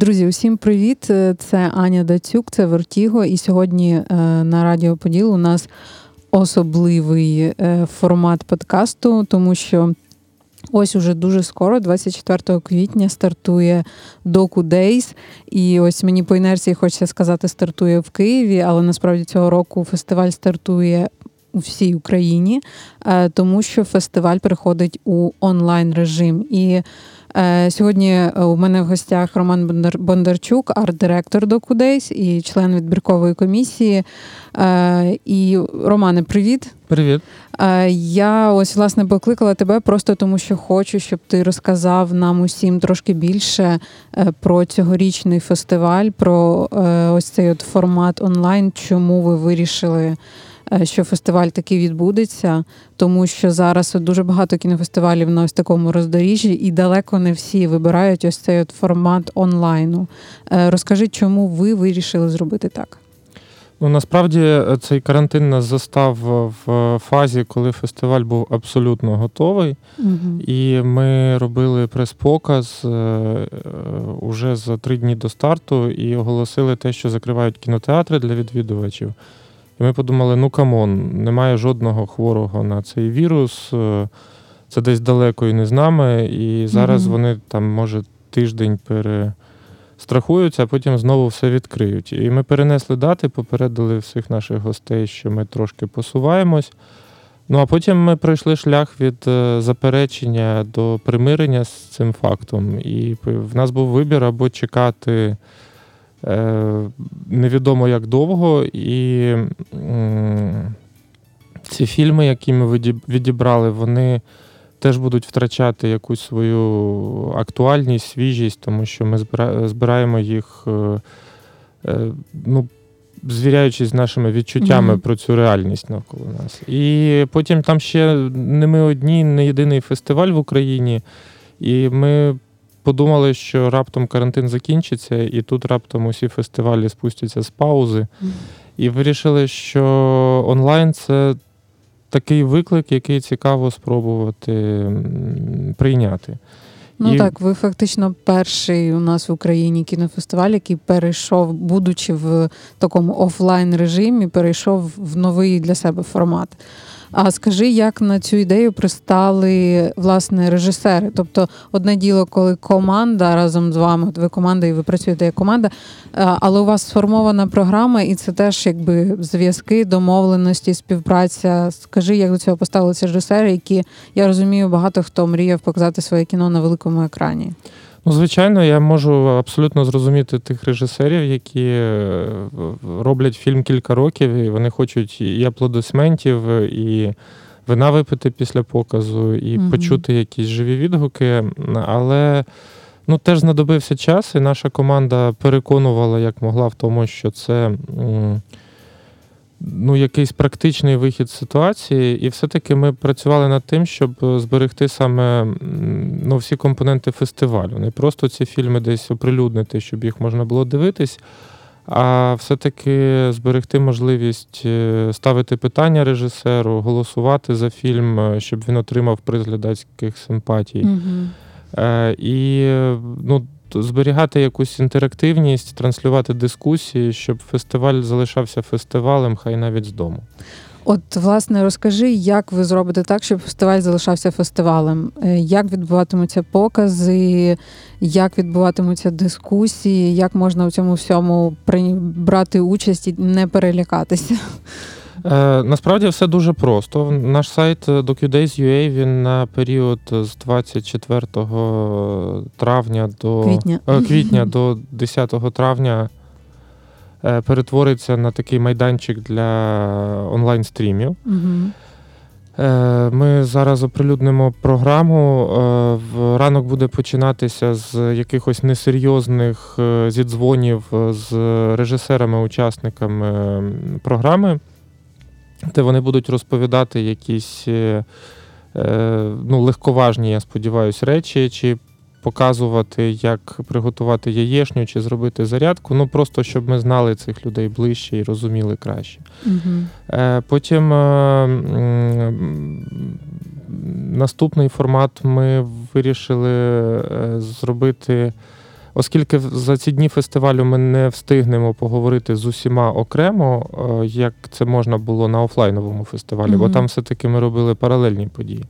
Друзі, усім привіт! Це Аня Дацюк, це Вертіго. І сьогодні е, на Радіо Поділ у нас особливий е, формат подкасту, тому що ось уже дуже скоро, 24 квітня, стартує Doku Days. І ось мені по інерції хочеться сказати, стартує в Києві, але насправді цього року фестиваль стартує у всій Україні, е, тому що фестиваль переходить у онлайн режим. І Е, сьогодні е, у мене в гостях Роман Бондарчук, арт-директор Докудейс і член відбіркової комісії. Е, і Романе, привіт. Привіт. Я ось власне покликала тебе просто тому, що хочу, щоб ти розказав нам усім трошки більше про цьогорічний фестиваль, про ось цей от формат онлайн, чому ви вирішили. Е, що фестиваль такий відбудеться, тому що зараз дуже багато кінофестивалів на ось такому роздоріжжі, і далеко не всі вибирають ось цей от формат онлайну. Е, розкажи, чому ви вирішили зробити так? Ну насправді е, цей карантин нас застав в фазі, коли фестиваль був абсолютно готовий, угу. і ми робили прес-показ уже за три дні до старту і оголосили те, що закривають кінотеатри для відвідувачів. І ми подумали: ну come on, немає жодного хворого на цей вірус, е, це десь далеко і не з нами. І зараз mm-hmm. вони там, може, тиждень перестрахуються, а потім знову все відкриють. І ми перенесли дати, попередили всіх наших гостей, що ми трошки посуваємось. Ну а потім ми пройшли шлях від е, заперечення до примирення з цим фактом. І в нас був вибір або чекати. Е, невідомо як довго, і ці фільми, які ми відібрали, вони теж будуть втрачати якусь свою актуальність, свіжість, тому що ми збираємо їх, е, е, ну, звіряючись з нашими відчуттями mm-hmm. про цю реальність навколо нас. І потім там ще не ми одні, не єдиний фестиваль в Україні. І ми подумали, що раптом карантин закінчиться, і тут раптом усі фестивалі спустяться з паузи. І вирішили, що онлайн це такий виклик, який цікаво спробувати прийняти. Ну і... так, ви фактично перший у нас в Україні кінофестиваль, який перейшов, будучи в такому офлайн режимі, перейшов в новий для себе формат. А скажи, як на цю ідею пристали власне режисери? Тобто, одне діло, коли команда разом з вами, от ви команда і ви працюєте як команда, але у вас сформована програма, і це теж якби зв'язки, домовленості, співпраця. Скажи, як до цього поставилися режисери, які я розумію, багато хто мріяв показати своє кіно на великому екрані. Ну, звичайно, я можу абсолютно зрозуміти тих режисерів, які е, роблять фільм кілька років, і вони хочуть і аплодисментів, і вина випити після показу, і mm почути якісь живі відгуки. Але ну, теж знадобився час, і наша команда переконувала, як могла в тому, що це ну, якийсь практичний вихід з ситуації, і все-таки ми працювали над тим, щоб зберегти саме ну, всі компоненти фестивалю. Не просто ці фільми десь оприлюднити, щоб їх можна було дивитись, а все-таки зберегти можливість е, ставити питання режисеру, голосувати за фільм, е, щоб він отримав приз глядацьких симпатій. Угу. І ну, зберігати якусь інтерактивність, транслювати дискусії, щоб фестиваль залишався фестивалем, хай навіть з дому. От, власне, розкажи, як ви зробите так, щоб фестиваль залишався фестивалем? Е, як відбуватимуться покази, як відбуватимуться дискусії, як можна в цьому всьому брати участь і не перелякатися? Е, Насправді все дуже просто. Наш сайт DocuDays.ua, він на період з 24 травня до квітня, е, квітня до 10 травня е, перетвориться на такий майданчик для онлайн-стрімів. Угу. Ми зараз оприлюднимо програму. Е, ранок буде починатися з якихось несерйозних зідзвонів з режисерами-учасниками програми де вони будуть розповідати якісь е, е, ну, легковажні, я сподіваюся, речі, чи показувати, як приготувати яєшню, чи зробити зарядку. Ну просто щоб ми знали цих людей ближче і розуміли краще. Угу. Потім наступний формат ми вирішили зробити Оскільки за ці дні фестивалю ми не встигнемо поговорити з усіма окремо, е, як це можна було на офлайновому фестивалі, mm-hmm. бо там все-таки ми робили паралельні події.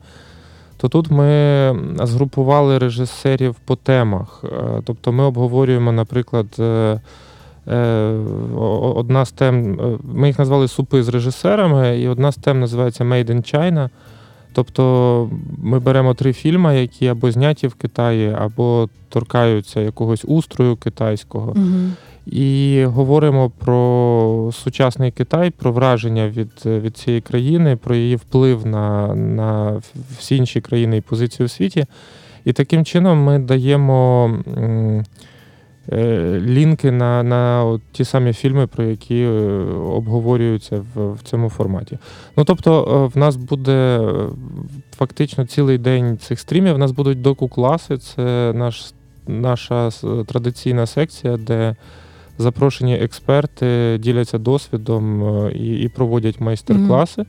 То тут ми згрупували режисерів по темах. Е, тобто ми обговорюємо, наприклад, е, одна з тем, ми їх назвали супи з режисерами, і одна з тем називається Made in China. Тобто ми беремо три фільми, які або зняті в Китаї, або торкаються якогось устрою китайського. Угу. І говоримо про сучасний Китай, про враження від від цієї країни, про її вплив на на всі інші країни і позиції у світі. І таким чином ми даємо Е, лінки на на от ті самі фільми, про які е, обговорюються в, в цьому форматі. Ну тобто, е, в нас буде фактично цілий день цих стрімів. В нас будуть доку-класи. Це наш, наша традиційна секція, де запрошені експерти діляться досвідом і, і проводять майстер-класи.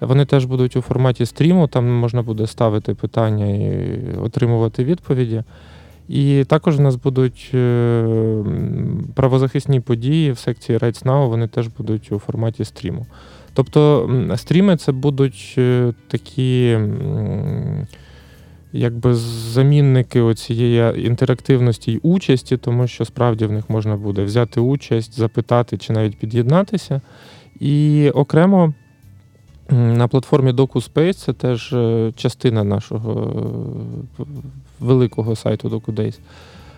Вони теж будуть у форматі стріму, там можна буде ставити питання і отримувати відповіді. І також в нас будуть е, правозахисні події в секції Rights Now, вони теж будуть у форматі стріму. Тобто стріми це будуть е, такі якби замінники цієї інтерактивності й участі, тому що справді в них можна буде взяти участь, запитати чи навіть під'єднатися. І окремо. На платформі DocuSpace це теж е, частина нашого великого сайту DocuDays,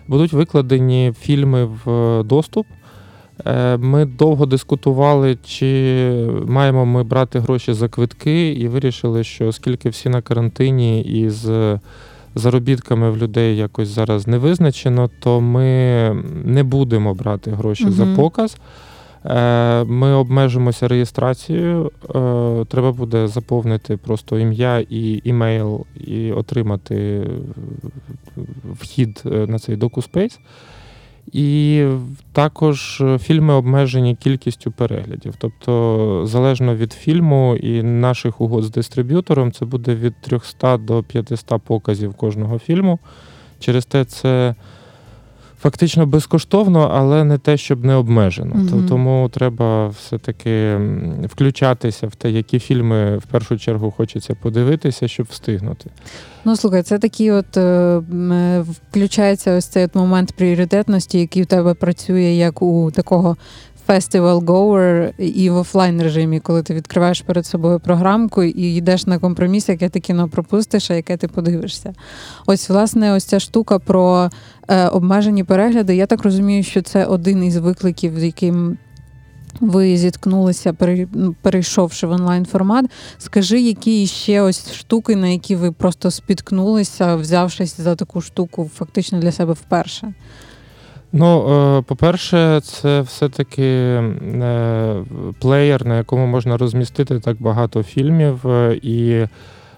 будуть викладені фільми в доступ. Е, ми довго дискутували, чи маємо ми брати гроші за квитки, і вирішили, що оскільки всі на карантині і з заробітками в людей якось зараз не визначено, то ми не будемо брати гроші угу. за показ. Е, ми обмежимося реєстрацією. Е, треба буде заповнити просто ім'я і імейл, і отримати вхід е, на цей DocuSpace. І також фільми обмежені кількістю переглядів. Тобто, залежно від фільму і наших угод з дистриб'ютором, це буде від 300 до 500 показів кожного фільму. Через те, це фактично безкоштовно, але не те, щоб не обмежено. Угу. Тому треба все-таки включатися в те, які фільми в першу чергу хочеться подивитися, щоб встигнути. Ну, слухай, це такий от е, е включається ось цей от момент пріоритетності, який у тебе працює як у такого фестивал goer і в офлайн режимі, коли ти відкриваєш перед собою програмку і йдеш на компроміс, яке ти кіно пропустиш, а яке ти подивишся. Ось, власне, ось ця штука про обмежені перегляди. Я так розумію, що це один із викликів, з яким. Ви зіткнулися, ну, перейшовши в онлайн формат. Скажи, які ще ось штуки, на які ви просто спіткнулися, взявшись за таку штуку, фактично для себе вперше? Ну, е, по-перше, це все-таки е, плеєр, на якому можна розмістити так багато фільмів. Е, і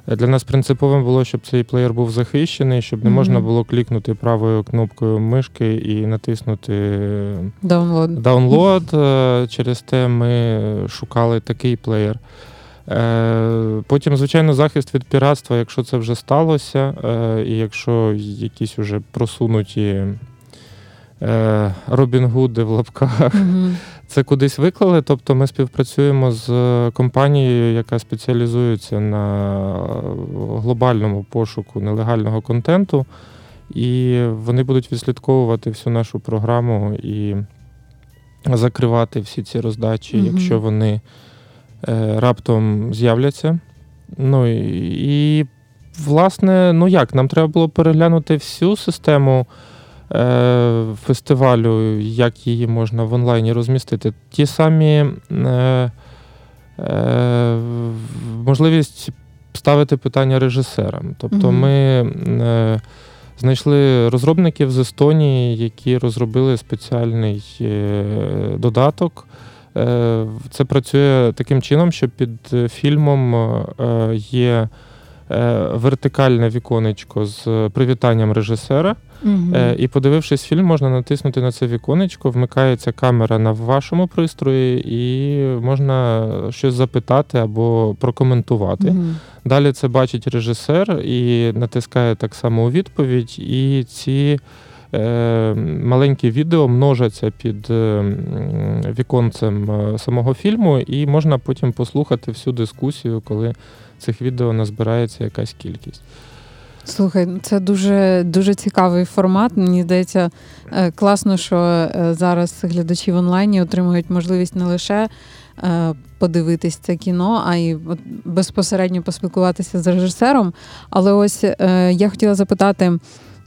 для нас принциповим було, щоб цей плеєр був захищений, щоб не можна було клікнути правою кнопкою мишки і натиснути Download. Download. Через те ми шукали такий плеєр. Потім, звичайно, захист від піратства, якщо це вже сталося, і якщо якісь уже просунуті. Е, Робін Гуди в лапках. Mm-hmm. Це кудись виклали. Тобто ми співпрацюємо з компанією, яка спеціалізується на глобальному пошуку нелегального контенту, і вони будуть відслідковувати всю нашу програму і закривати всі ці роздачі, mm-hmm. якщо вони е, раптом з'являться. Ну і, і, власне, ну як, нам треба було переглянути всю систему. Е, фестивалю, як її можна в онлайні розмістити. Ті самі е, е, можливість ставити питання режисерам. Тобто ми знайшли розробників з Естонії, які розробили спеціальний додаток. Це працює таким чином, що під фільмом є вертикальне віконечко з привітанням режисера. Угу. І подивившись фільм, можна натиснути на це віконечко, вмикається камера на вашому пристрої, і можна щось запитати або прокоментувати. Угу. Далі це бачить режисер і натискає так само у відповідь, і ці е, маленькі відео множаться під е, віконцем самого фільму, і можна потім послухати всю дискусію, коли цих відео назбирається якась кількість. Слухай, це дуже дуже цікавий формат. Мені здається, класно, що зараз глядачі в онлайні отримують можливість не лише подивитись це кіно, а й безпосередньо поспілкуватися з режисером. Але ось я хотіла запитати.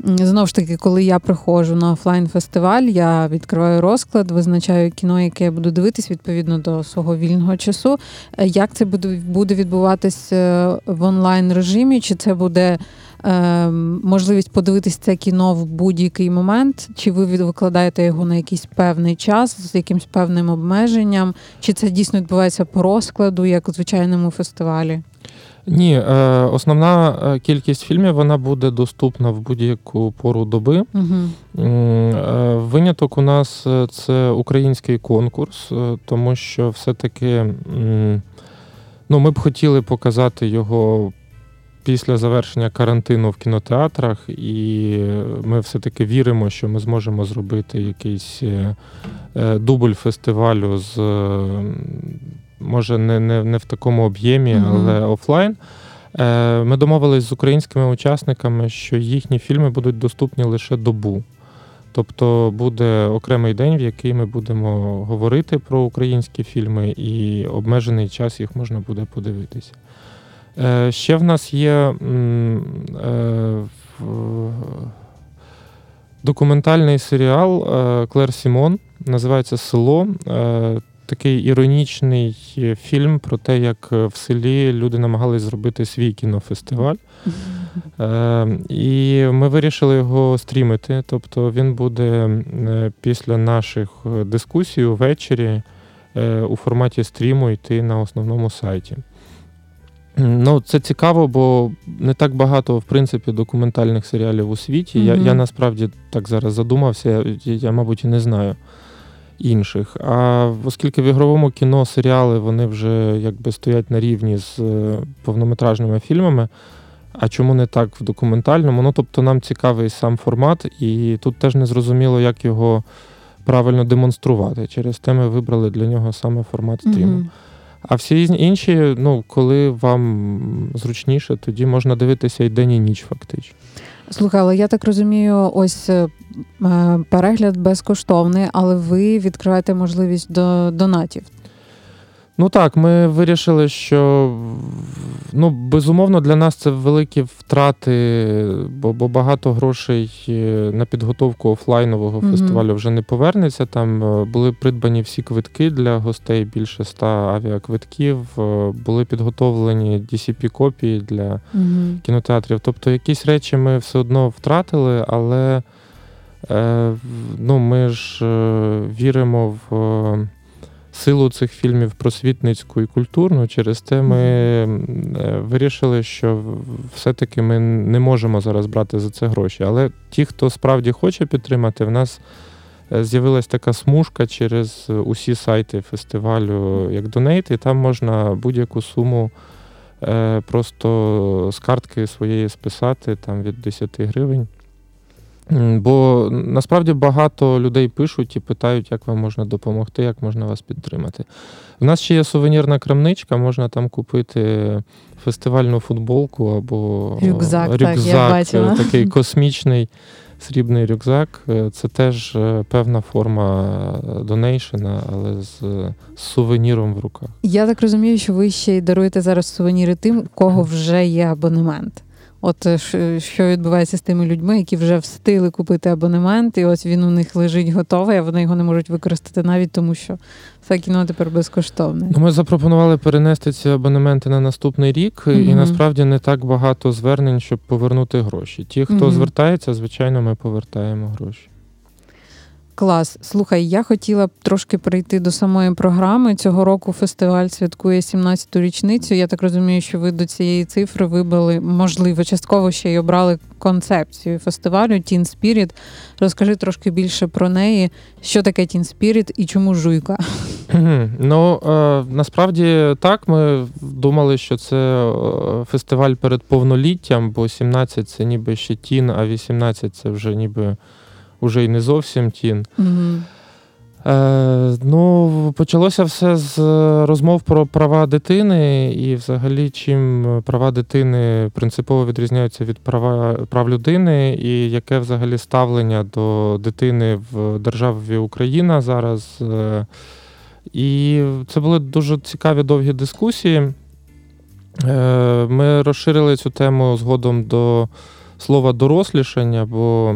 Знову ж таки, коли я приходжу на офлайн-фестиваль, я відкриваю розклад, визначаю кіно, яке я буду дивитись відповідно до свого вільного часу. Е, як це буде відбуватись е, в онлайн режимі? Чи це буде е, можливість подивитись це кіно в будь-який момент? Чи ви викладаєте його на якийсь певний час з якимось певним обмеженням? Чи це дійсно відбувається по розкладу, як у звичайному фестивалі? Ні, е, основна е, кількість фільмів вона буде доступна в будь-яку пору доби. Угу. Виняток у нас це український конкурс, тому що все-таки ну, ми б хотіли показати його після завершення карантину в кінотеатрах, і ми все-таки віримо, що ми зможемо зробити якийсь дубль фестивалю з може не не, не в такому об'ємі, mm-hmm. але офлайн. Е, Ми домовились з українськими учасниками, що їхні фільми будуть доступні лише добу. Тобто буде окремий день, в який ми будемо говорити про українські фільми, і обмежений час їх можна буде подивитися. Е, Ще в нас є е, документальний серіал Клер Сімон, називається Село. Е, такий іронічний фільм про те, як е, в селі люди намагались зробити свій кінофестиваль. Е, І ми вирішили його стрімити. Тобто він буде е, після наших е, дискусій увечері е, у форматі стріму йти на основному сайті. Ну, Це цікаво, бо не так багато, в принципі, документальних серіалів у світі. Mm-hmm. Я я насправді так зараз задумався, я, я, мабуть, і не знаю інших. А оскільки в ігровому кіно серіали вони вже якби стоять на рівні з е, повнометражними фільмами. А чому не так в документальному? Ну, тобто нам цікавий сам формат, і тут теж не зрозуміло, як його правильно демонструвати. Через те ми вибрали для нього саме формат стріму. Mm-hmm. А всі інші, ну, коли вам зручніше, тоді можна дивитися і день, і ніч, фактично. Слухай, я так розумію, ось е, е, перегляд безкоштовний, але ви відкриваєте можливість до донатів. Ну так, ми вирішили, що ну, безумовно для нас це великі втрати, бо бо багато грошей е, на підготовку офлайнового mm-hmm. фестивалю вже не повернеться. Там е, були придбані всі квитки для гостей, більше ста авіаквитків, е, були підготовлені DCP-копії для mm-hmm. кінотеатрів. Тобто якісь речі ми все одно втратили, але ну, ми ж віримо в силу цих фільмів просвітницьку і культурну, через те ми е, вирішили, що все-таки ми не можемо зараз брати за це гроші. Але ті, хто справді хоче підтримати, в нас е, з'явилась така смужка через усі сайти фестивалю, як Донейт, і там можна будь-яку суму. Е, просто з картки своєї списати там від 10 гривень. Бо насправді багато людей пишуть і питають, як вам можна допомогти, як можна вас підтримати. У нас ще є сувенірна крамничка, можна там купити фестивальну футболку або рюкзак, рюкзак так, я бачила. такий космічний срібний рюкзак. Це теж е, певна форма донейшена, але з, з сувеніром в руках. Я так розумію, що ви ще й даруєте зараз сувеніри тим, у кого вже є абонемент. От е, що відбувається з тими людьми, які вже встигли купити абонемент, і ось він у них лежить готовий, а вони його не можуть використати навіть тому, що все кіно тепер безкоштовне. Ну, Ми запропонували перенести ці абонементи на наступний рік, mm і насправді не так багато звернень, щоб повернути гроші. Ті, хто mm звертається, звичайно, ми повертаємо гроші. Клас, слухай, я хотіла б трошки прийти до самої програми. Цього року фестиваль святкує 17-ту річницю. Я так розумію, що ви до цієї цифри вибрали, можливо, частково ще й обрали концепцію фестивалю Teen Spirit. Розкажи трошки більше про неї, що таке Teen Spirit і чому жуйка. Ну е, насправді так. Ми думали, що це е, фестиваль перед повноліттям, бо 17 це ніби ще тін, а 18 це вже ніби уже й не зовсім тін. Mm-hmm. Е, Ну, почалося все з розмов про права дитини, і взагалі, чим права дитини принципово відрізняються від права прав людини, і яке взагалі ставлення до дитини в державі Україна зараз. Е, і це були дуже цікаві довгі дискусії. Е, ми розширили цю тему згодом до слова дорослішання, бо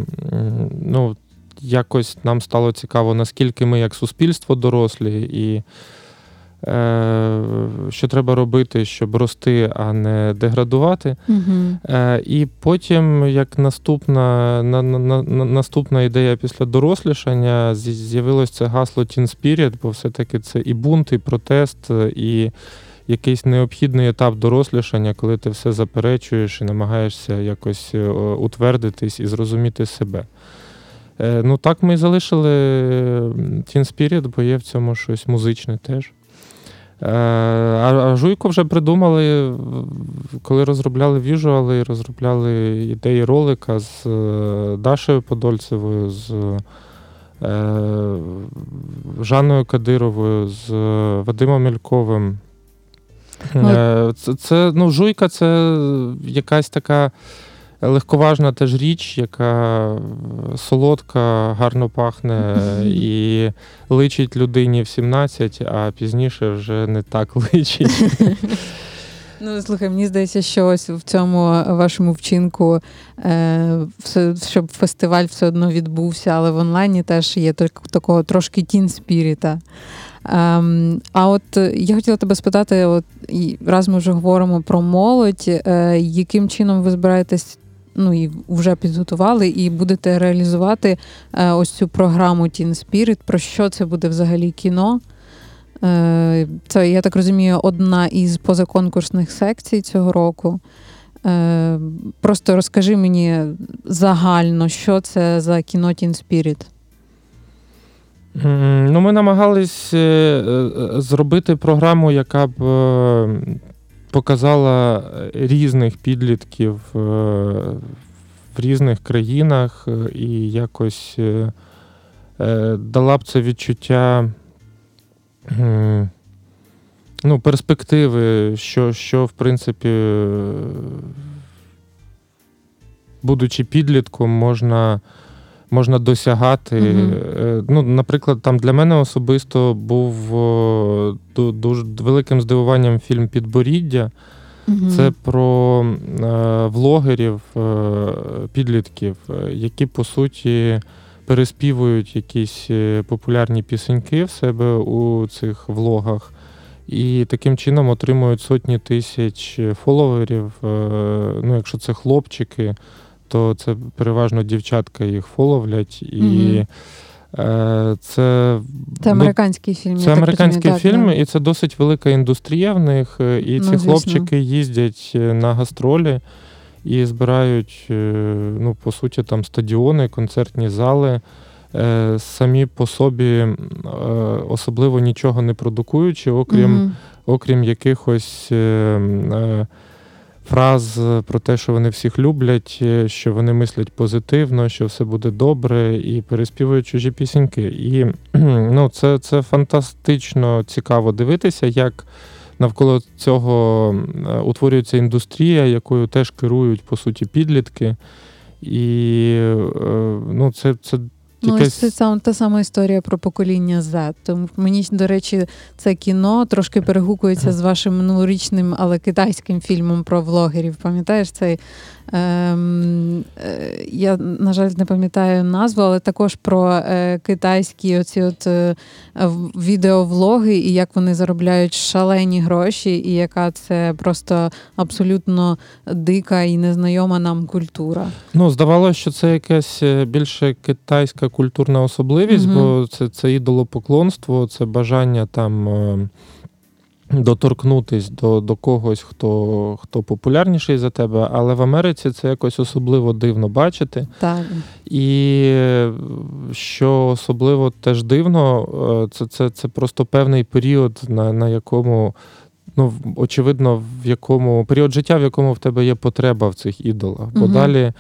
ну, якось нам стало цікаво, наскільки ми як суспільство дорослі, і е, що треба робити, щоб рости, а не деградувати. Угу. Е, І потім, як наступна на, на, на, наступна ідея після дорослішання, з'явилось це гасло Teen Spirit, бо все-таки це і бунт, і протест, і якийсь необхідний етап дорослішання, коли ти все заперечуєш і намагаєшся якось е, утвердитись і зрозуміти себе. Е, ну так ми і залишили Teen Spirit, бо є в цьому щось музичне теж. Е, а Жуйко вже придумали, коли розробляли віжуали, розробляли ідеї ролика з Дашею Подольцевою, з Жанною Кадировою, з Вадимом Мільковим. Е, це, це ну, жуйка це якась така легковажна теж річ, яка солодка, гарно пахне і личить людині в 17, а пізніше вже не так личить. Ну, слухай, мені здається, що ось в цьому вашому вчинку, е, все, щоб фестиваль все одно відбувся, але в онлайні теж є такого трошки тін спіріта. Ем, а от е, я хотіла тебе спитати: от раз ми вже говоримо про молодь, е, яким чином ви збираєтесь? Ну і вже підготували, і будете реалізувати е, ось цю програму Teen Spirit. Про що це буде взагалі кіно? Це, я так розумію, одна із позаконкурсних секцій цього року. Просто розкажи мені загально, що це за кіно Teen Spirit. Ну, Ми намагались е, е, зробити програму, яка б е, показала різних підлітків в різних країнах і якось дала б це відчуття ну, перспективи, що, що в принципі, будучи підлітком, можна можна досягати. Uh-huh. Ну, Наприклад, там для мене особисто був дуже великим здивуванням фільм Підборіддя. Uh-huh. Це про е, влогерів, е, підлітків, які по суті переспівують якісь популярні пісеньки в себе у цих влогах. І таким чином отримують сотні тисяч фоловерів. Ну, якщо це хлопчики, то це переважно дівчатка їх фоловлять і. Mm-hmm. Це це американський фільм. Це американський фільм, і це досить велика індустрія в них. Е, і ну, ці звісно. хлопчики їздять е, на гастролі і збирають, ну, по суті, там стадіони, концертні зали, самі по собі особливо нічого не продукуючи, окрім, mm-hmm. окрім якихось фраз про те, що вони всіх люблять, е, що вони мислять позитивно, що все буде добре, і переспівують чужі пісеньки. І ну, це, це фантастично цікаво дивитися, як. Навколо цього утворюється індустрія, якою теж керують по суті підлітки. І е, ну, це це Ну, Якась... це сам та сама історія про покоління Z. Тому мені, до речі, це кіно трошки перегукується з вашим минулорічним, але китайським фільмом про влогерів. Пам'ятаєш цей Я, на жаль, не пам'ятаю назву, але також про е, китайські оці от е, відеовлоги і як вони заробляють шалені гроші, і яка це просто абсолютно дика і незнайома нам культура. Ну, здавалося, що це якась е, більше китайська культурна особливість, угу. бо це це ідолопоклонство, це бажання там. Доторкнутись до до когось, хто хто популярніший за тебе, але в Америці це якось особливо дивно бачити. Так. І що особливо теж дивно, е, це це, це просто певний період, на, на якому. Ну, очевидно, в якому період життя, в якому в тебе є потреба в цих ідолах. Бо угу. далі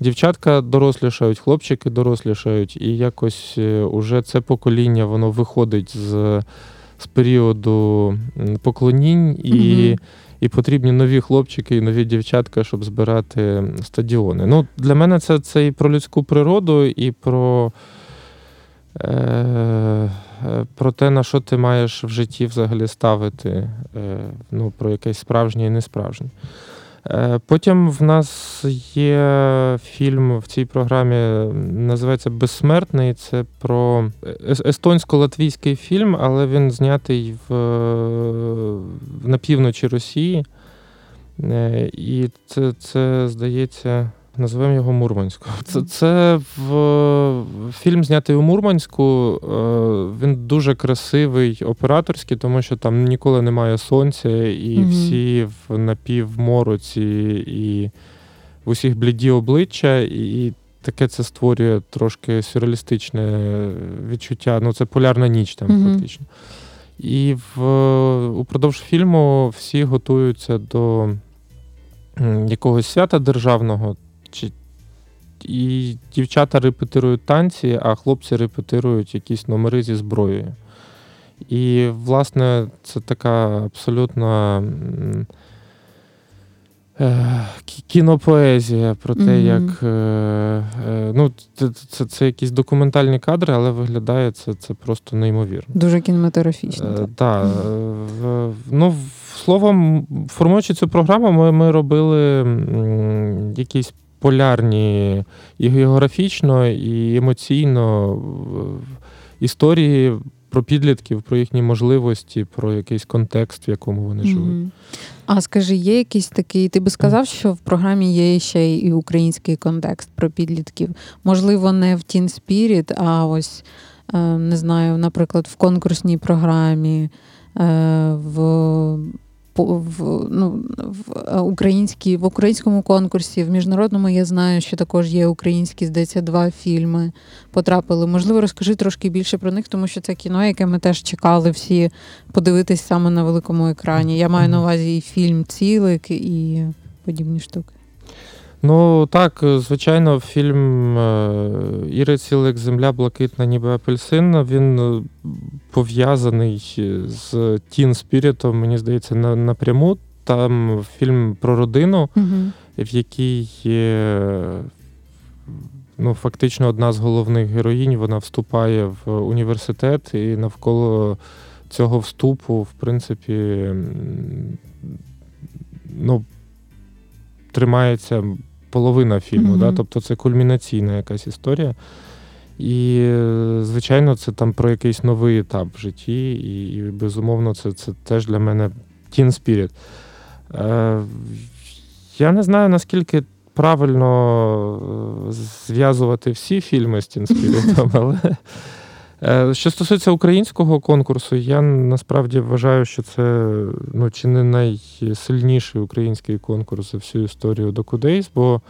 дівчатка дорослішають, хлопчики дорослішають, і якось е, уже це покоління воно виходить з з періоду поклонінь, і mm і потрібні нові хлопчики і нові дівчатка, щоб збирати стадіони. Ну, Для мене це це і про людську природу, і про. Е, про те, на що ти маєш в житті взагалі ставити, е, ну, про якесь справжнє і несправжнє. Е, потім в нас є фільм в цій програмі, називається Безсмертний. Це про естонсько-латвійський фільм, але він знятий в, на півночі Росії. Е, і це, це здається. Називаємо його Мурманську. Це це в фільм знятий у Мурманську. Е, він дуже красивий, операторський, тому що там ніколи немає сонця, і mm всі в напівмороці, і в усіх бліді обличчя, і таке це створює трошки сюрреалістичне відчуття. Ну, це полярна ніч там, mm фактично. І в, упродовж фільму всі готуються до якогось свята державного. Чи... І дівчата репетирують танці, а хлопці репетирують якісь номери зі зброєю. І, власне, це така абсолютно е, кінопоезія про те, mm-hmm. як е, е, ну, це, це це, якісь документальні кадри, але виглядає це це просто неймовірно. Дуже кінематографічно. Так. Да. Mm-hmm. Ну, Словом, формуючи цю програму, ми ми робили якісь полярні і географічно, і емоційно історії про підлітків, про їхні можливості, про якийсь контекст, в якому вони живуть. А скажи, є якийсь такий, ти би сказав, що в програмі є ще і український контекст про підлітків? Можливо, не в Teen Spirit, а ось е, не знаю, наприклад, в конкурсній програмі, е, в в ну, в е, українській в українському конкурсі, в міжнародному я знаю, що також є українські, здається, два фільми потрапили. Можливо, розкажи трошки більше про них, тому що це кіно, яке ми теж чекали всі подивитись саме на великому екрані. Я маю на увазі і фільм Цілик, і подібні штуки. Ну так, звичайно, фільм е, Іри Цілик Земля блакитна, ніби апельсин. Він е, пов'язаний з Тін Спірітом, мені здається, напряму. Там фільм про родину, угу. в якій є ну, фактично одна з головних героїнь. Вона вступає в університет, і навколо цього вступу, в принципі, ну, тримається половина фільму. Mm-hmm. Да? Тобто це кульмінаційна якась історія. І, звичайно, це там про якийсь новий етап в житті, і, і безумовно, це це теж для мене Teen Spirit. Е, Я не знаю, наскільки правильно е, зв'язувати всі фільми з Teen Spirit, але Е, що стосується українського конкурсу, я насправді вважаю, що це ну, чи не найсильніший український конкурс за всю історію Докудейс, бо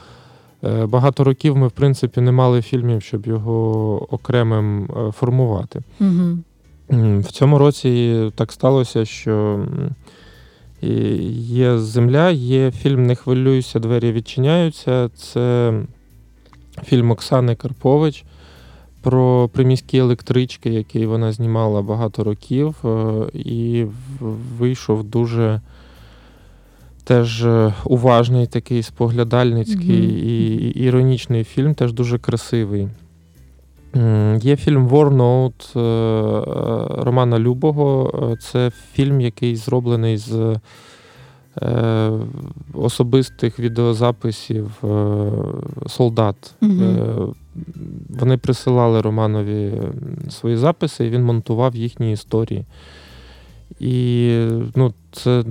багато років ми, в принципі, не мали фільмів, щоб його окремим е, формувати. Угу. В цьому році так сталося, що є земля, є фільм Не хвилюйся, двері відчиняються. Це фільм Оксани Карпович про приміські електрички, які вона знімала багато років, е, і вийшов дуже теж е, уважний, такий споглядальницький mm-hmm. і іронічний фільм, теж дуже красивий. Є фільм War Note е, Романа Любого. Це фільм, який зроблений з особистих відеозаписів солдат. Mm-hmm. Вони присилали Романові свої записи, і він монтував їхні історії. І ну, це.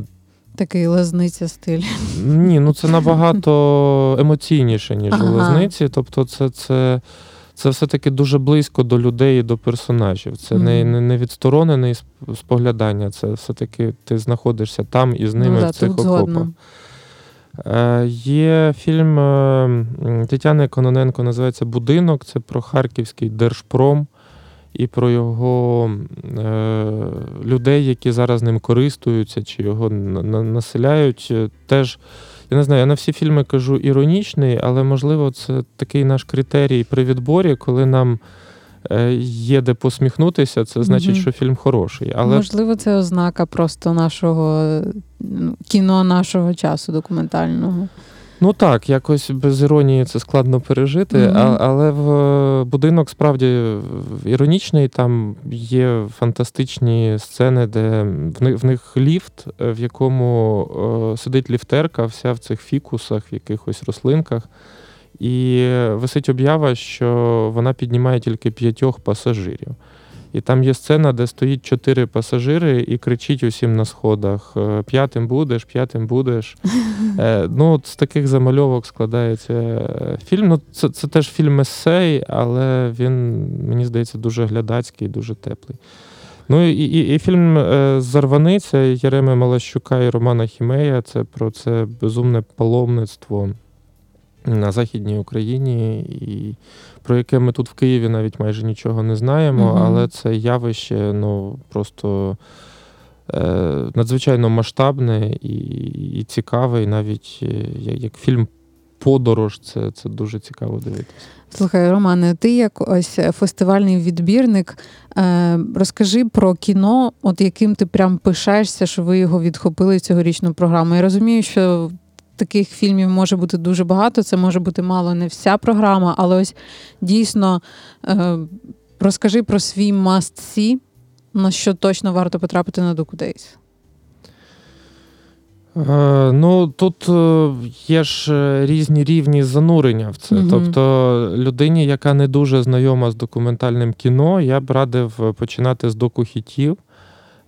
Такий лазниця стиль. Ні, ну це набагато емоційніше, ніж ага. лазниці. Тобто, це це, це все-таки дуже близько до людей і до персонажів. Це mm. не не, не відсторонене споглядання, це все-таки ти знаходишся там і з ними ну, в цих окопах. Е, є фільм е, Тетяни Кононенко, називається Будинок. Це про Харківський держпром і про його е, людей, які зараз ним користуються чи його населяють. Теж я не знаю, я на всі фільми кажу іронічний, але можливо, це такий наш критерій при відборі, коли нам. Е, є де посміхнутися, це значить, що фільм хороший. Але можливо, це ознака просто нашого ну, кіно нашого часу документального. Ну так, якось без іронії це складно пережити, mm-hmm. але в будинок справді іронічний, там є фантастичні сцени, де в них, в них ліфт, в якому о, сидить ліфтерка, вся в цих фікусах, в якихось рослинках. І висить об'ява, що вона піднімає тільки п'ятьох пасажирів. І там є сцена, де стоїть чотири пасажири і кричить усім на сходах: «Е, п'ятим будеш, п'ятим будеш. Е, ну, от З таких замальовок складається е, фільм. Ну, Це це теж фільм есей, але він, мені здається, дуже глядацький, дуже теплий. Ну і і, і фільм Зарваниця Єреми Малащука і Романа Хімея це про це безумне паломництво на Західній Україні, і про яке ми тут в Києві навіть майже нічого не знаємо, угу. але це явище ну, просто е, надзвичайно масштабне і і цікаве, і навіть е, як фільм Подорож, це це дуже цікаво дивитися. Слухай, Романе, ти як ось фестивальний відбірник. Е, розкажи про кіно, от яким ти прям пишаєшся, що ви його відхопили в цьогорічну програму. Я розумію, що таких фільмів може бути дуже багато. Це може бути мало не вся програма, але ось дійсно е, розкажи про свій must-see, на що точно варто потрапити на Дуку Days. Е, ну, тут е, є ж різні рівні занурення в це. Угу. Тобто людині, яка не дуже знайома з документальним кіно, я б радив починати з докухітів.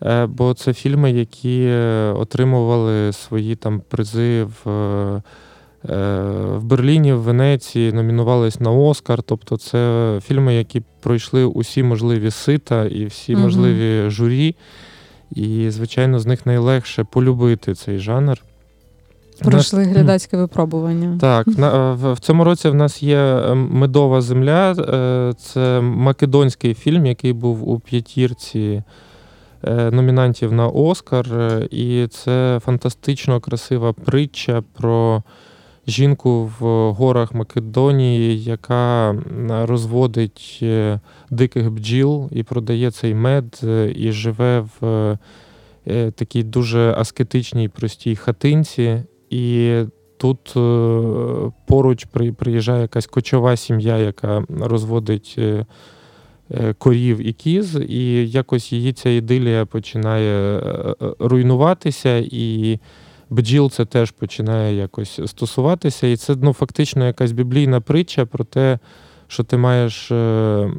Е, бо це фільми, які е, отримували свої там призи в е, в Берліні, в Венеції, номінувались на Оскар. Тобто, це фільми, які пройшли усі можливі сита і всі угу. можливі журі. І, звичайно, з них найлегше полюбити цей жанр. Пройшли глядацьке випробування. Так, в цьому році в нас є Медова земля. Це македонський фільм, який був у п'ятірці номінантів на Оскар, е, і це фантастично красива притча про жінку в горах Македонії, яка розводить е, диких бджіл і продає цей мед, і живе в такій дуже аскетичній простій хатинці. І тут поруч приїжджає якась кочова сім'я, яка розводить Е, корів і кіз, і якось її ця ідилія починає е, е, руйнуватися, і бджіл це теж починає якось стосуватися. І це ну, фактично якась біблійна притча про те, що ти маєш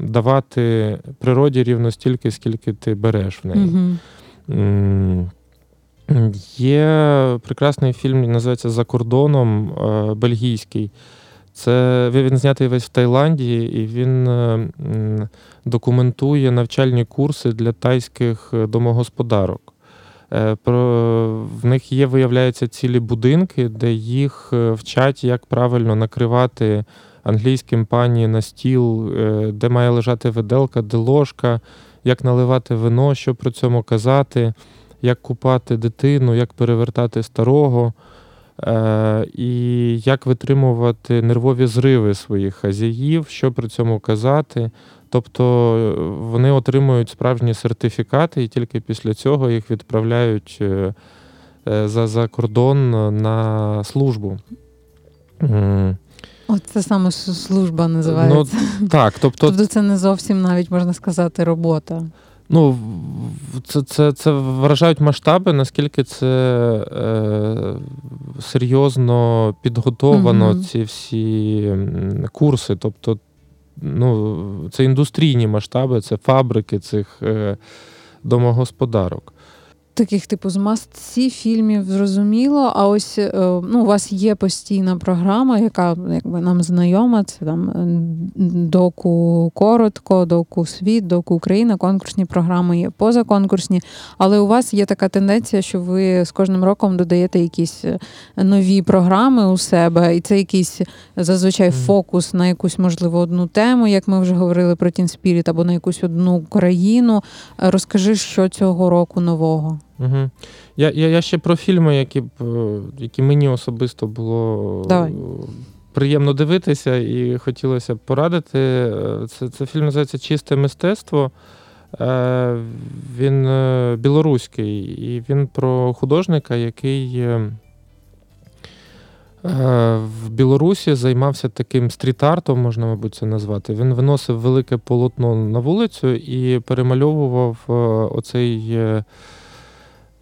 давати природі рівно стільки, скільки ти береш в неї. Mm-hmm. Є прекрасний фільм, називається За кордоном бельгійський. Це він знятий весь в Таїланді, і він е, документує навчальні курси для тайських е, домогосподарок. Е, в них є, виявляється, цілі будинки, де їх вчать, як правильно накривати англійським пані на стіл, де має лежати виделка, де ложка, як наливати вино, що про цьому казати, як купати дитину, як перевертати старого. Е, і як витримувати нервові зриви своїх хазяїв, що при цьому казати. Тобто е, вони отримують справжні сертифікати, і тільки після цього їх відправляють е, за за кордон на службу. Оце саме служба називається. Ну, так, Тобто тобто це не зовсім навіть можна сказати робота. Ну, це це, це вражають масштаби, наскільки це е, серйозно підготовано, угу. ці всі курси. Тобто, ну, це індустрійні масштаби, це фабрики цих е, домогосподарок таких типу з мастці фільмів зрозуміло. А ось е, ну, у вас є постійна програма, яка якби нам знайома. Це там е, доку коротко, доку світ, доку Україна, конкурсні програми є позаконкурсні. Але у вас є така тенденція, що ви з кожним роком додаєте якісь е, нові програми у себе, і це якийсь зазвичай фокус на якусь можливо одну тему, як ми вже говорили про Teen Spirit, або на якусь одну країну. Розкажи, що цього року нового. Угу. Я я, я ще про фільми, які е, які мені особисто було Давай. приємно дивитися, і хотілося б порадити. Е, це це фільм називається Чисте мистецтво. Е, він білоруський, і він про художника, який в Білорусі займався таким стріт-артом, можна, мабуть, це назвати. Він виносив велике полотно на вулицю і перемальовував оцей.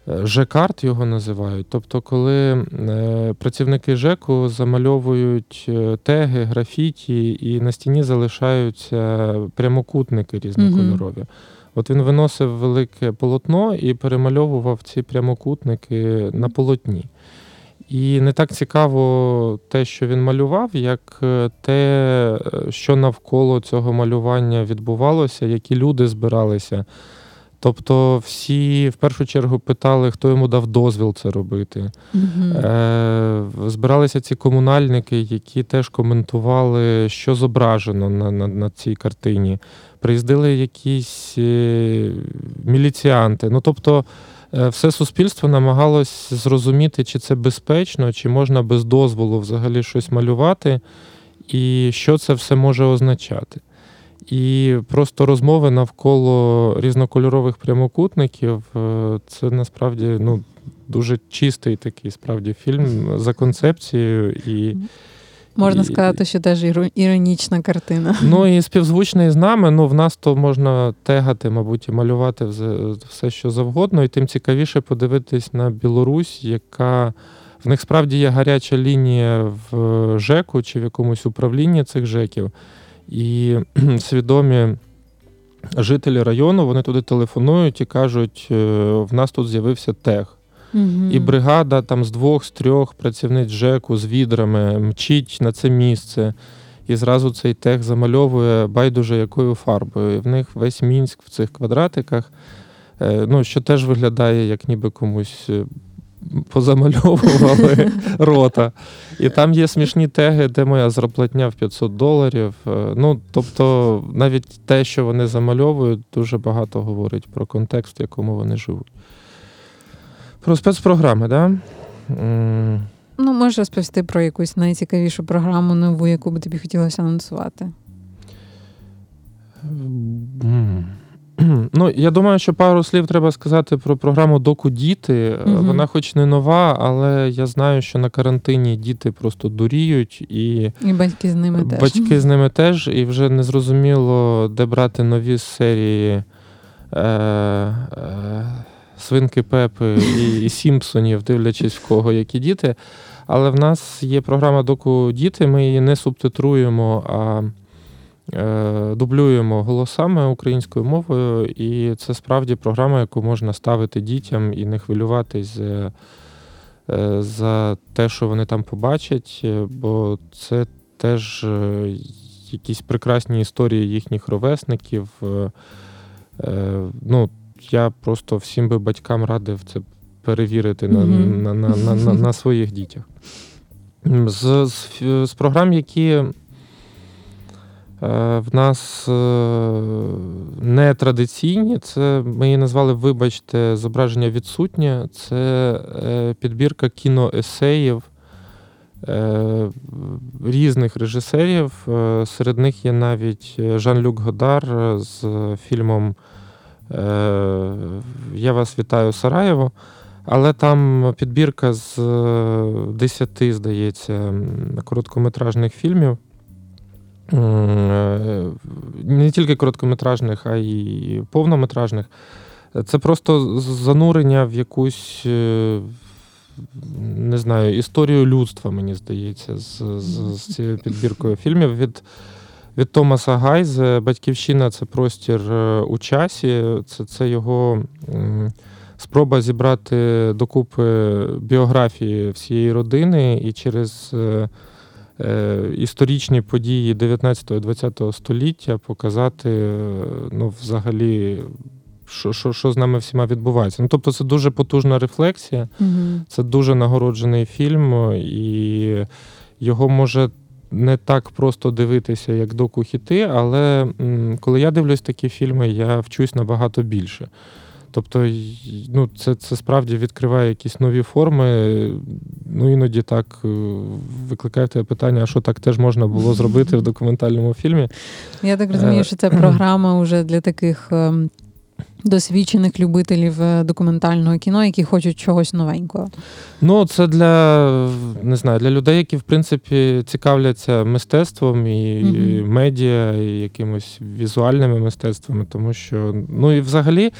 Ж-карт його називають. Тобто, коли е, працівники ЖЕКу замальовують е, теги, графіті, і на стіні залишаються прямокутники різнокольорові. Угу. От він виносив велике полотно і перемальовував ці прямокутники на полотні. І не так цікаво те, що він малював, як е, те, що навколо цього малювання відбувалося, які люди збиралися. Тобто всі в першу чергу питали, хто йому дав дозвіл це робити. Mm-hmm. Е, Збиралися ці комунальники, які теж коментували, що зображено на, на, на цій картині. Приїздили якісь е, міліціанти. Ну, тобто, е, все суспільство намагалось зрозуміти, чи це безпечно, чи можна без дозволу взагалі щось малювати, і що це все може означати. І просто розмови навколо різнокольорових прямокутників е, це насправді ну, дуже чистий такий справді фільм за концепцією. і Можна і, сказати, що теж іронічна картина. Ну і співзвучний з нами. Ну, в нас то можна тегати, мабуть, і малювати все, що завгодно, і тим цікавіше подивитись на Білорусь, яка в них справді є гаряча лінія в ЖЕКу чи в якомусь управлінні цих ЖЕКів. І свідомі жителі району вони туди телефонують і кажуть: «Е, в нас тут з'явився тех. Угу. І бригада там з двох, з трьох працівниць ЖЕКу з відрами мчить на це місце. І зразу цей тех замальовує байдуже якою фарбою. І в них весь мінськ в цих квадратиках, е, ну, що теж виглядає, як ніби комусь е, позамальовували рота. І там є смішні теги, де моя зарплатня в 500 доларів. Е, ну, тобто, навіть те, що вони замальовують, дуже багато говорить про контекст, в якому вони живуть. Про спецпрограми, так? Да? Ну, можеш розповісти про якусь найцікавішу програму нову, яку би тобі хотілося анонсувати. Ну, я думаю, що пару слів треба сказати про програму Доку Діти. Угу. Вона, хоч не нова, але я знаю, що на карантині діти просто дуріють і І батьки з ними теж. Батьки з ними теж, і вже не зрозуміло, де брати нові серії е, е, Свинки Пепи і, і Сімпсонів, дивлячись в кого які діти. Але в нас є програма Доку Діти, ми її не субтитруємо. а дублюємо голосами українською мовою, і це справді програма, яку можна ставити дітям і не хвилюватись е, за те, що вони там побачать, бо це теж е, якісь прекрасні історії їхніх ровесників. Ну, Я просто всім би батькам радив це перевірити mm-hmm. на, на, на, на, на, своїх дітях. З, з, з програм, які Е, в нас е, не традиційні, це ми її назвали, вибачте, зображення відсутнє. Це е, підбірка кіноесеїв різних режисерів. Серед них є навіть Жан-Люк Годар з фільмом Я вас вітаю Сараєво. Але там підбірка з десяти, здається, короткометражних фільмів. Е, не тільки короткометражних, а й повнометражних. Це просто занурення в якусь, е, не знаю, історію людства, мені здається, з з, з цією підбіркою фільмів. Від від Томаса Гайзе Батьківщина це простір е, у часі, це, це його. Спроба зібрати докупи біографії всієї родини і через історичні події 19-20 століття показати, е, ну, взагалі, що що, що з нами всіма відбувається. Ну, Тобто, це дуже потужна рефлексія, угу. це дуже нагороджений фільм, і його може. Не так просто дивитися, як доку-хіти, але коли я дивлюсь такі фільми, я вчусь набагато більше. Тобто, ну, це це справді відкриває якісь нові форми. Ну, іноді так е, викликає тебе питання, а що так теж можна було зробити в документальному фільмі. Я так розумію, що це програма вже для таких. Ем, досвідчених любителів е, документального кіно, які хочуть чогось новенького. Ну, це для не знаю, для людей, які в принципі цікавляться мистецтвом і mm медіа, і якимось візуальними мистецтвами, тому що, ну і взагалі.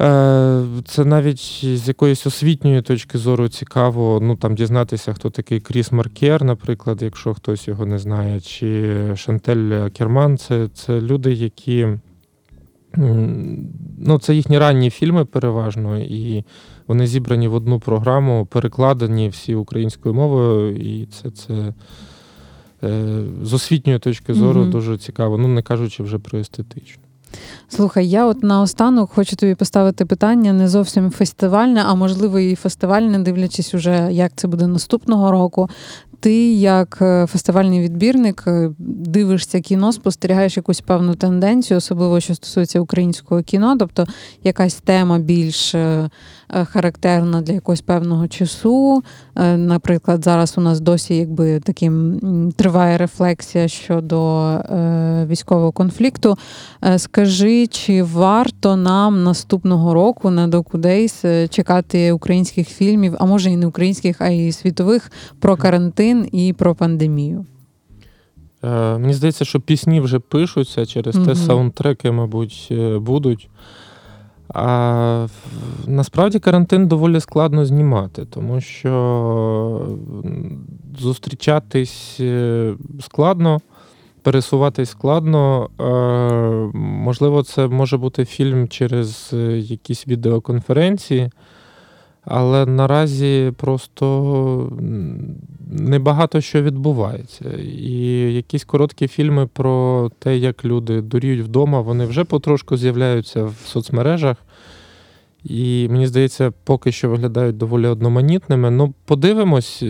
Е, це навіть з якоїсь освітньої точки зору цікаво ну там дізнатися, хто такий Кріс Маркер, наприклад, якщо хтось його не знає, чи Шантель Керман. Це це люди, які ну, це їхні ранні фільми переважно, і вони зібрані в одну програму, перекладені всі українською мовою, і це це е, з освітньої точки зору mm дуже цікаво, ну не кажучи вже про естетичну. Слухай, я от наостанок хочу тобі поставити питання не зовсім фестивальне, а можливо і фестивальне, дивлячись, уже як це буде наступного року ти, як е, фестивальний відбірник, е, дивишся кіно, спостерігаєш якусь певну тенденцію, особливо що стосується українського кіно, тобто якась тема більш е, характерна для якогось певного часу. Наприклад, зараз у нас досі якби таким триває рефлексія щодо військового конфлікту. Скажи, чи варто нам наступного року на Докудейс чекати українських фільмів, а може і не українських, а й світових про карантин? Карантин і про пандемію? Е, Мені здається, що пісні вже пишуться через угу. те саундтреки, мабуть, е, будуть. А насправді карантин доволі складно знімати, тому що зустрічатись е, складно, пересуватись складно. Е, можливо, це може бути фільм через якісь відеоконференції. Але наразі просто небагато що відбувається. І якісь короткі фільми про те, як люди дуріють вдома, вони вже потрошку з'являються в соцмережах. І мені здається, поки що виглядають доволі одноманітними. Ну, подивимось,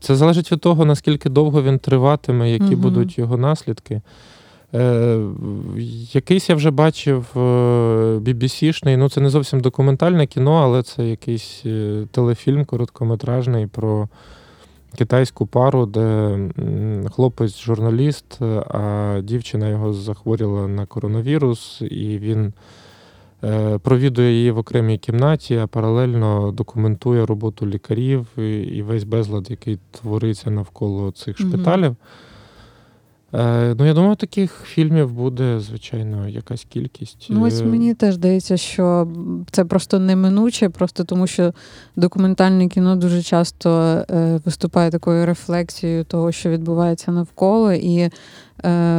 це залежить від того, наскільки довго він триватиме, які угу. будуть його наслідки. Е, Якийсь я вже бачив BBC-шний, ну це не зовсім документальне кіно, але це якийсь е, телефільм короткометражний про китайську пару, де хлопець журналіст, а дівчина його захворіла на коронавірус, і він е, провідує її в окремій кімнаті, а паралельно документує роботу лікарів і весь безлад, який твориться навколо цих шпиталів. Е, ну, я думаю, таких фільмів буде, звичайно, якась кількість. Ну, ось мені теж здається, що це просто неминуче, просто тому що документальне кіно дуже часто е, виступає такою рефлексією того, що відбувається навколо. І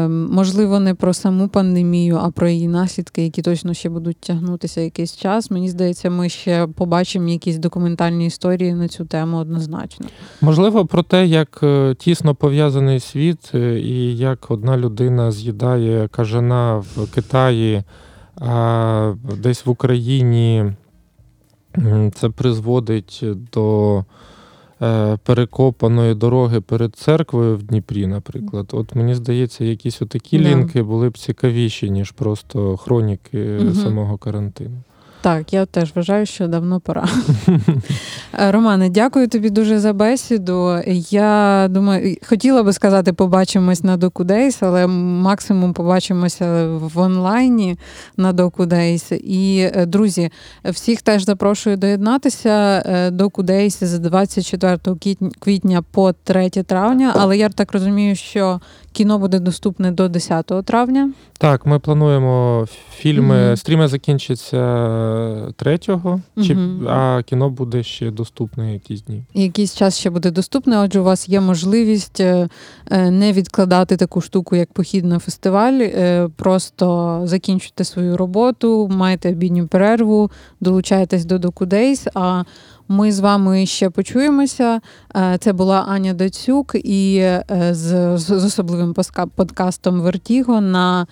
можливо, не про саму пандемію, а про її наслідки, які точно ще будуть тягнутися якийсь час. Мені здається, ми ще побачимо якісь документальні історії на цю тему однозначно. Можливо, про те, як е, тісно пов'язаний світ, е, і як одна людина з'їдає кажана в Китаї, а десь в Україні це призводить до. Е, перекопаної дороги перед церквою в Дніпрі, наприклад. От мені здається, якісь отакі yeah. лінки були б цікавіші, ніж просто хроніки угу. самого карантину. Так, я теж вважаю, що давно пора. Е, Романе, дякую тобі дуже за бесіду. Я думаю, хотіла би сказати, побачимось на Докудейс, але максимум побачимося в онлайні на Докудейс. І, е, друзі, всіх теж запрошую доєднатися е, до Кудейс з 24 квітня по 3 травня. Але я так розумію, що Кіно буде доступне до 10 травня. Так, ми плануємо фільми. mm Стріми закінчаться 3-го, mm а кіно буде ще доступне якісь дні. Якийсь час ще буде доступне, отже, у вас є можливість е, е, не відкладати таку штуку, як похід на фестиваль. Е, просто закінчуйте свою роботу, маєте обідню перерву, долучаєтесь до Докудейс. а ми з вами ще почуємося. Це була Аня Доцюк і з, з особливим подкастом Вертіго на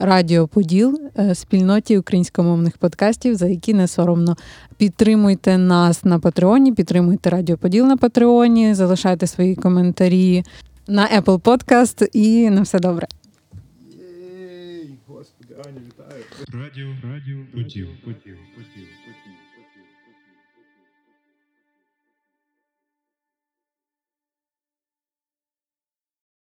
Радіо Поділ спільноті українськомовних подкастів, за які не соромно. Підтримуйте нас на Патреоні, підтримуйте Радіо Поділ на Патреоні, залишайте свої коментарі на Apple Podcast і на все добре. Господи, Аня, вітаю. Радіо, радіо, поділ, поділ, поділ, поділ.